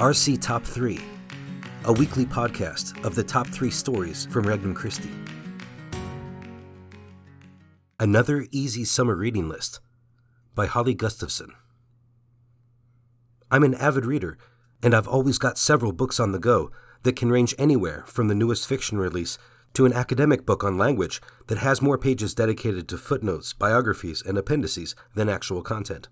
RC Top 3, a weekly podcast of the top three stories from Regnum Christi. Another Easy Summer Reading List by Holly Gustafson. I'm an avid reader, and I've always got several books on the go that can range anywhere from the newest fiction release to an academic book on language that has more pages dedicated to footnotes, biographies, and appendices than actual content.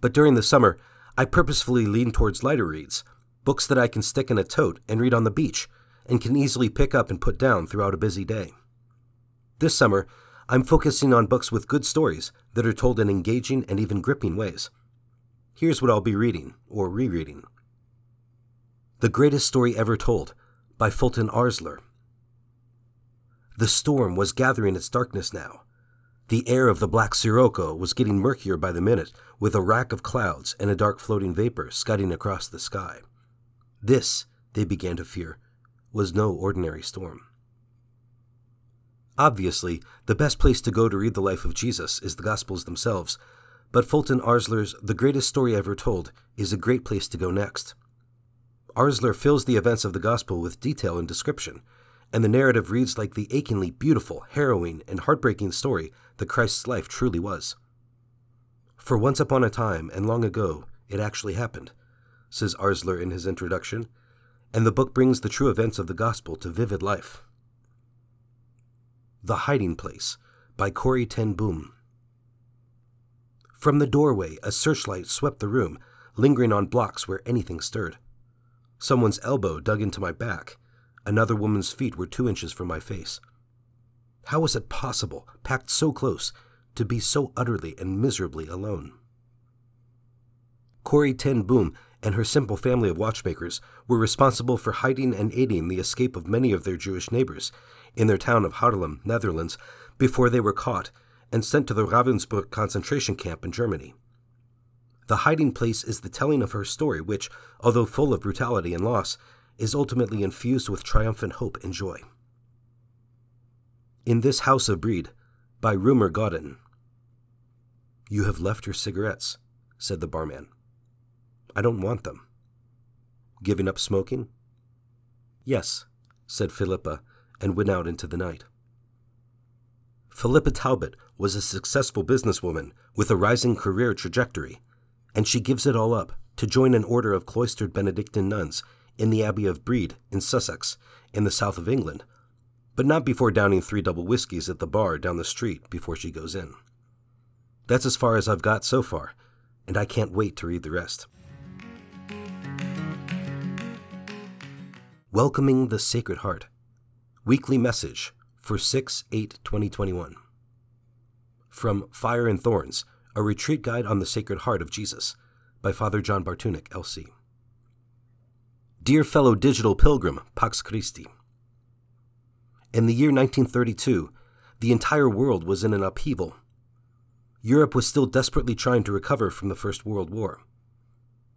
But during the summer, I purposefully lean towards lighter reads, books that I can stick in a tote and read on the beach, and can easily pick up and put down throughout a busy day. This summer, I'm focusing on books with good stories that are told in engaging and even gripping ways. Here's what I'll be reading, or rereading The Greatest Story Ever Told by Fulton Oursler. The storm was gathering its darkness now. The air of the Black Sirocco was getting murkier by the minute, with a rack of clouds and a dark floating vapor scudding across the sky. This, they began to fear, was no ordinary storm. Obviously, the best place to go to read the life of Jesus is the Gospels themselves, but Fulton Oursler's The Greatest Story Ever Told is a great place to go next. Oursler fills the events of the Gospel with detail and description, and the narrative reads like the achingly beautiful, harrowing, and heartbreaking story that Christ's life truly was. For once upon a time and long ago, it actually happened, says Oursler in his introduction, and the book brings the true events of the gospel to vivid life. The Hiding Place by Corrie ten Boom. From the doorway, a searchlight swept the room, lingering on blocks where anything stirred. Someone's elbow dug into my back. Another woman's feet were two inches from my face. How was it possible, packed so close, to be so utterly and miserably alone? Corrie ten Boom and her simple family of watchmakers were responsible for hiding and aiding the escape of many of their Jewish neighbors in their town of Haarlem, Netherlands, before they were caught and sent to the Ravensbrück concentration camp in Germany. The hiding place is the telling of her story, which, although full of brutality and loss, is ultimately infused with triumphant hope and joy. In This House of Brede by Rumer Godden. You have left your cigarettes, said the barman. I don't want them. Giving up smoking? Yes, said Philippa, and went out into the night. Philippa Talbot was a successful businesswoman with a rising career trajectory, and she gives it all up to join an order of cloistered Benedictine nuns in the Abbey of Brede in Sussex, in the south of England, but not before downing three double whiskies at the bar down the street before she goes in. That's as far as I've got so far, and I can't wait to read the rest. Welcoming the Sacred Heart Weekly Message for 6 8 2021. From Fire and Thorns, a retreat guide on the Sacred Heart of Jesus, by Father John Bartunek, LC. Dear fellow digital pilgrim, Pax Christi. In the year 1932, the entire world was in an upheaval. Europe was still desperately trying to recover from the First World War.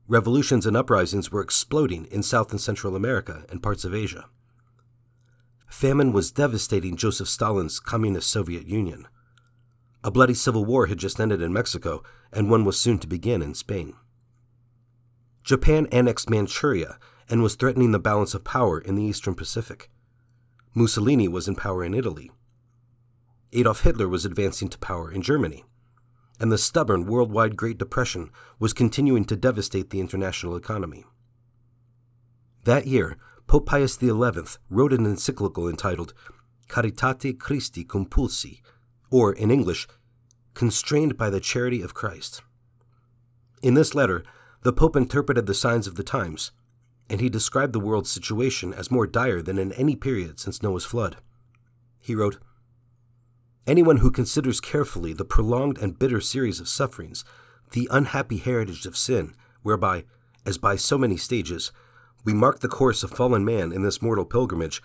Revolutions and uprisings were exploding in South and Central America and parts of Asia. Famine was devastating Joseph Stalin's Communist Soviet Union. A bloody civil war had just ended in Mexico, and one was soon to begin in Spain. Japan annexed Manchuria and was threatening the balance of power in the Eastern Pacific. Mussolini was in power in Italy. Adolf Hitler was advancing to power in Germany. And the stubborn worldwide Great Depression was continuing to devastate the international economy. That year, Pope Pius XI wrote an encyclical entitled Caritate Christi Compulsi, or in English, Constrained by the Charity of Christ. In this letter, the Pope interpreted the signs of the times, and he described the world's situation as more dire than in any period since Noah's flood. He wrote, Anyone who considers carefully the prolonged and bitter series of sufferings, the unhappy heritage of sin, whereby, as by so many stages, we mark the course of fallen man in this mortal pilgrimage,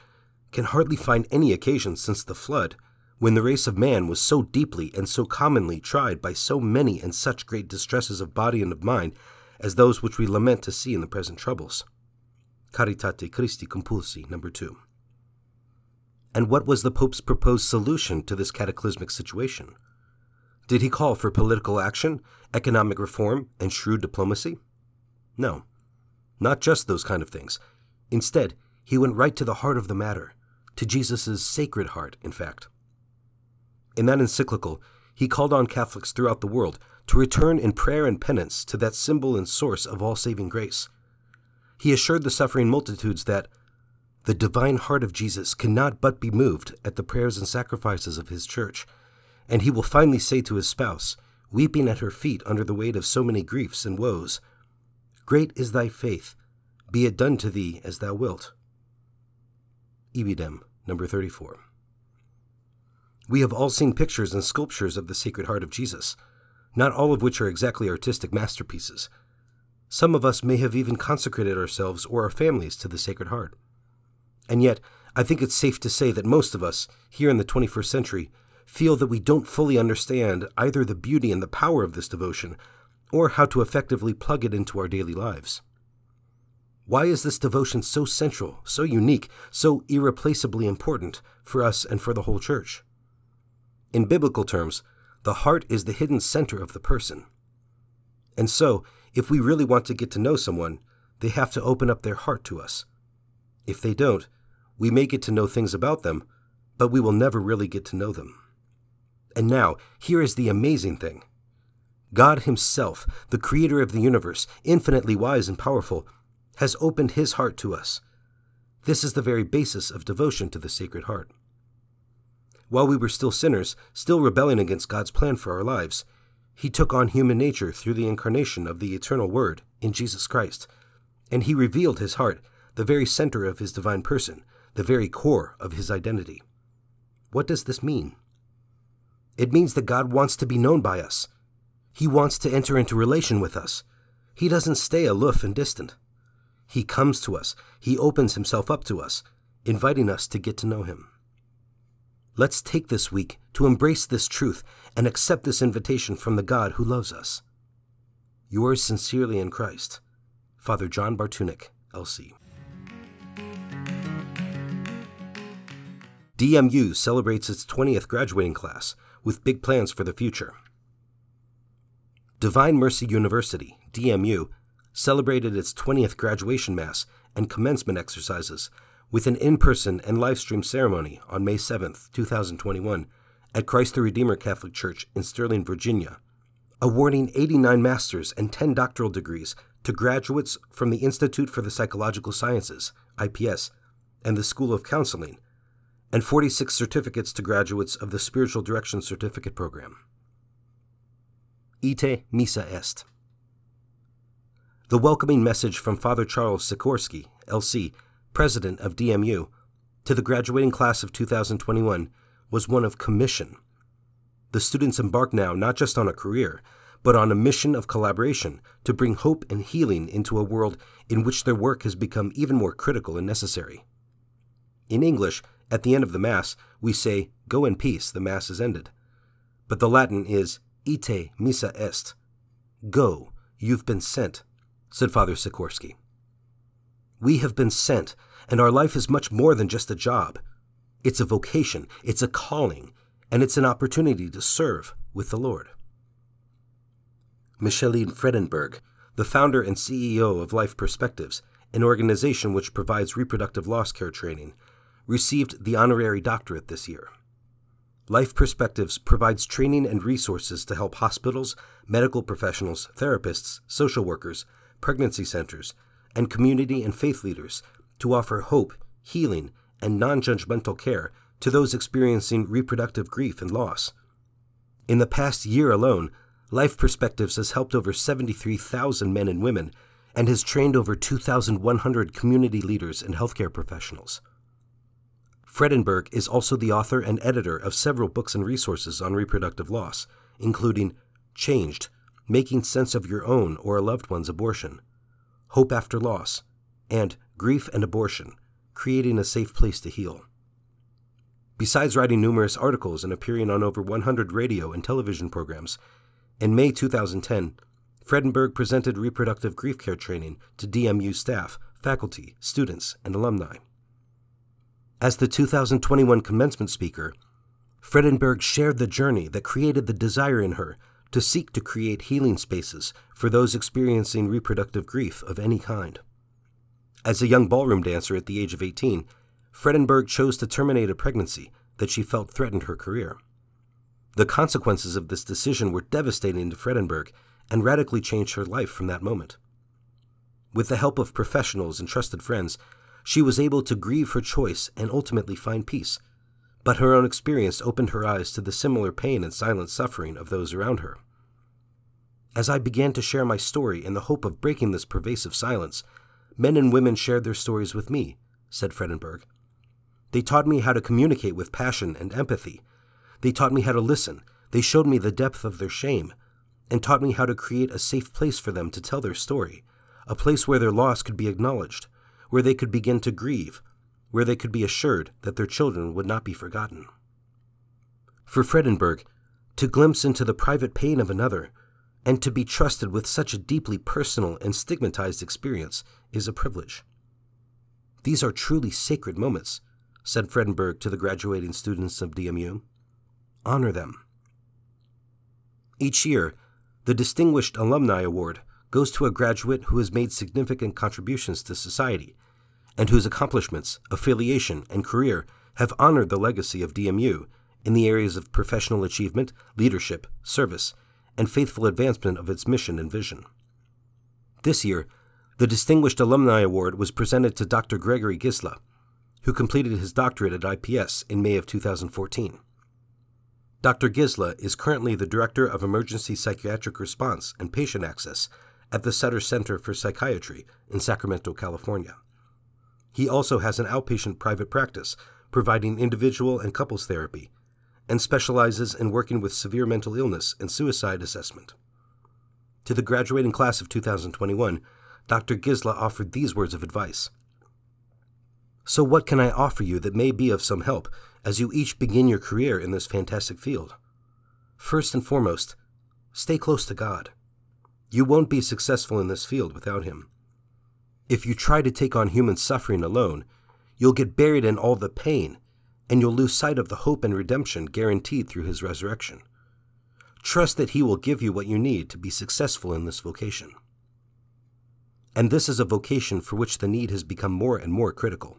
can hardly find any occasion since the flood, when the race of man was so deeply and so commonly tried by so many and such great distresses of body and of mind, as those which we lament to see in the present troubles. Caritate Christi Compulsi, number 2. And what was the Pope's proposed solution to this cataclysmic situation? Did he call for political action, economic reform, and shrewd diplomacy? No. Not just those kind of things. Instead, he went right to the heart of the matter, to Jesus' sacred heart, in fact. In that encyclical, he called on Catholics throughout the world to return in prayer and penance to that symbol and source of all saving grace. He assured the suffering multitudes that the divine heart of Jesus cannot but be moved at the prayers and sacrifices of his church, and he will finally say to his spouse, weeping at her feet under the weight of so many griefs and woes, Great is thy faith, be it done to thee as thou wilt. Ibidem, number 34. We have all seen pictures and sculptures of the Sacred Heart of Jesus, not all of which are exactly artistic masterpieces. Some of us may have even consecrated ourselves or our families to the Sacred Heart. And yet, I think it's safe to say that most of us, here in the 21st century, feel that we don't fully understand either the beauty and the power of this devotion or how to effectively plug it into our daily lives. Why is this devotion so central, so unique, so irreplaceably important for us and for the whole church? In biblical terms, the heart is the hidden center of the person. And so, if we really want to get to know someone, they have to open up their heart to us. If they don't, we may get to know things about them, but we will never really get to know them. And now, here is the amazing thing God Himself, the Creator of the universe, infinitely wise and powerful, has opened His heart to us. This is the very basis of devotion to the Sacred Heart while we were still sinners, still rebelling against God's plan for our lives, He took on human nature through the incarnation of the eternal Word in Jesus Christ, and He revealed His heart, the very center of His divine person, the very core of His identity. What does this mean? It means that God wants to be known by us. He wants to enter into relation with us. He doesn't stay aloof and distant. He comes to us. He opens himself up to us, inviting us to get to know him. Let's take this week to embrace this truth and accept this invitation from the God who loves us. Yours sincerely in Christ, Father John Bartunek, LC. DMU celebrates its 20th graduating class with big plans for the future. Divine Mercy University, DMU, celebrated its 20th graduation mass and commencement exercises with an in person and live stream ceremony on May 7, 2021, at Christ the Redeemer Catholic Church in Sterling, Virginia, awarding 89 master's and 10 doctoral degrees to graduates from the Institute for the Psychological Sciences, IPS, and the School of Counseling, and 46 certificates to graduates of the Spiritual Direction Certificate Program. Ite Missa Est. The welcoming message from Father Charles Sikorsky, LC, president of DMU, to the graduating class of 2021 was one of commission. The students embark now not just on a career, but on a mission of collaboration to bring hope and healing into a world in which their work has become even more critical and necessary. In English, at the end of the Mass, we say, Go in peace, the Mass is ended. But the Latin is, Ite missa est. Go, you've been sent, said Father Sikorsky. We have been sent, and our life is much more than just a job. It's a vocation, it's a calling, and it's an opportunity to serve with the Lord. Michaelene Fredenburg, the founder and CEO of Life Perspectives, an organization which provides reproductive loss care training, received the honorary doctorate this year. Life Perspectives provides training and resources to help hospitals, medical professionals, therapists, social workers, pregnancy centers, and community and faith leaders to offer hope, healing, and non judgmental care to those experiencing reproductive grief and loss. In the past year alone, Life Perspectives has helped over 73,000 men and women and has trained over 2,100 community leaders and healthcare professionals. Fredenburg is also the author and editor of several books and resources on reproductive loss, including Changed Making Sense of Your Own or a Loved One's Abortion, Hope After Loss, and Grief and Abortion Creating a Safe Place to Heal. Besides writing numerous articles and appearing on over 100 radio and television programs, in May 2010, Fredenburg presented reproductive grief care training to DMU staff, faculty, students, and alumni. As the 2021 commencement speaker, Fredenburg shared the journey that created the desire in her to seek to create healing spaces for those experiencing reproductive grief of any kind. As a young ballroom dancer at the age of 18, Fredenburg chose to terminate a pregnancy that she felt threatened her career. The consequences of this decision were devastating to Fredenburg and radically changed her life from that moment. With the help of professionals and trusted friends, she was able to grieve her choice and ultimately find peace. But her own experience opened her eyes to the similar pain and silent suffering of those around her. As I began to share my story in the hope of breaking this pervasive silence, men and women shared their stories with me, said Fredenburg. They taught me how to communicate with passion and empathy. They taught me how to listen. They showed me the depth of their shame and taught me how to create a safe place for them to tell their story, a place where their loss could be acknowledged, where they could begin to grieve, where they could be assured that their children would not be forgotten. For Fredenburg, to glimpse into the private pain of another, and to be trusted with such a deeply personal and stigmatized experience is a privilege. These are truly sacred moments, said Fredenburg to the graduating students of DMU. Honor them. Each year, the Distinguished Alumni Award goes to a graduate who has made significant contributions to society and whose accomplishments, affiliation, and career have honored the legacy of DMU in the areas of professional achievement, leadership, service, and faithful advancement of its mission and vision. This year, the Distinguished Alumni Award was presented to Dr. Gregory Gisla, who completed his doctorate at IPS in May of 2014. Dr. Gisla is currently the Director of Emergency Psychiatric Response and Patient Access at the Sutter Center for Psychiatry in Sacramento, California. He also has an outpatient private practice providing individual and couples therapy and specializes in working with severe mental illness and suicide assessment. To the graduating class of 2021, Dr. Gisla offered these words of advice. So, what can I offer you that may be of some help as you each begin your career in this fantastic field. First and foremost, stay close to God. You won't be successful in this field without Him. If you try to take on human suffering alone, you'll get buried in all the pain, and you'll lose sight of the hope and redemption guaranteed through His resurrection. Trust that He will give you what you need to be successful in this vocation. And this is a vocation for which the need has become more and more critical.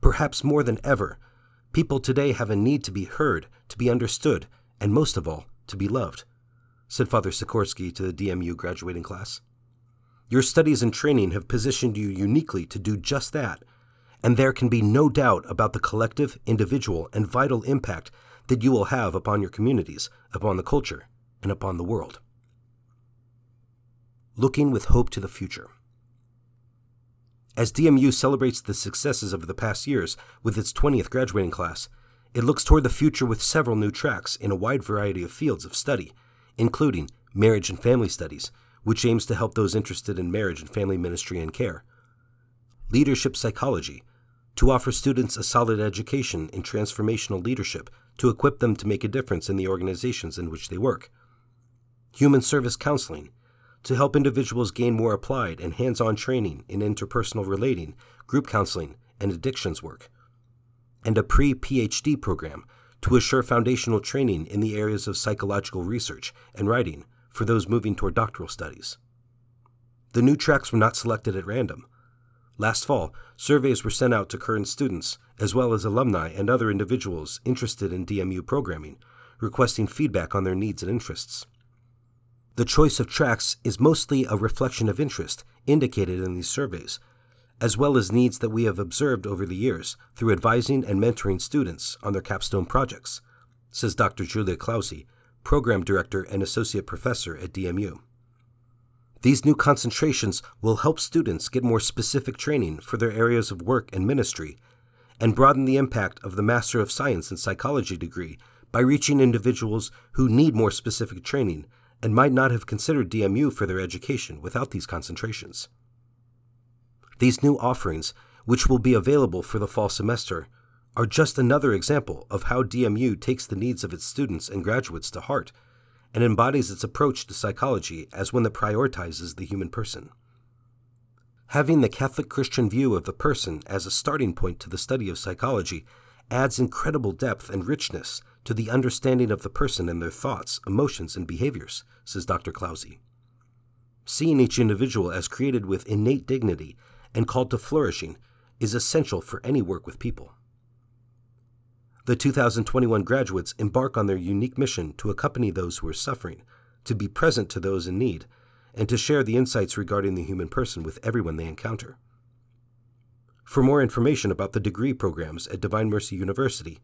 Perhaps more than ever, People today have a need to be heard, to be understood, and most of all, to be loved, said Father Sikorsky to the DMU graduating class. Your studies and training have positioned you uniquely to do just that, and there can be no doubt about the collective, individual, and vital impact that you will have upon your communities, upon the culture, and upon the world. Looking with hope to the future. As DMU celebrates the successes of the past years with its 20th graduating class, it looks toward the future with several new tracks in a wide variety of fields of study, including marriage and family studies, which aims to help those interested in marriage and family ministry and care, leadership psychology, to offer students a solid education in transformational leadership to equip them to make a difference in the organizations in which they work, human service counseling, to help individuals gain more applied and hands on training in interpersonal relating, group counseling, and addictions work, and a pre PhD program to assure foundational training in the areas of psychological research and writing for those moving toward doctoral studies. The new tracks were not selected at random. Last fall, surveys were sent out to current students, as well as alumni and other individuals interested in DMU programming, requesting feedback on their needs and interests. The choice of tracks is mostly a reflection of interest indicated in these surveys, as well as needs that we have observed over the years through advising and mentoring students on their capstone projects, says Dr. Julia Clausi, Program Director and Associate Professor at DMU. These new concentrations will help students get more specific training for their areas of work and ministry and broaden the impact of the Master of Science in Psychology degree by reaching individuals who need more specific training and might not have considered DMU for their education without these concentrations. These new offerings, which will be available for the fall semester, are just another example of how DMU takes the needs of its students and graduates to heart and embodies its approach to psychology as one that prioritizes the human person. Having the Catholic Christian view of the person as a starting point to the study of psychology adds incredible depth and richness to the understanding of the person and their thoughts, emotions, and behaviors, says Dr. Clausi. Seeing each individual as created with innate dignity and called to flourishing is essential for any work with people. The 2021 graduates embark on their unique mission to accompany those who are suffering, to be present to those in need, and to share the insights regarding the human person with everyone they encounter. For more information about the degree programs at Divine Mercy University,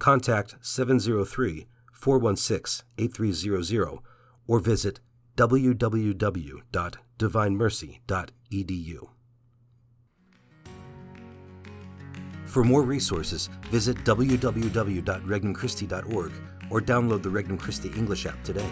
contact 703 416 8300 or visit www.divinemercy.edu. For more resources, visit www.regnumchristi.org or download the Regnum Christi English app today.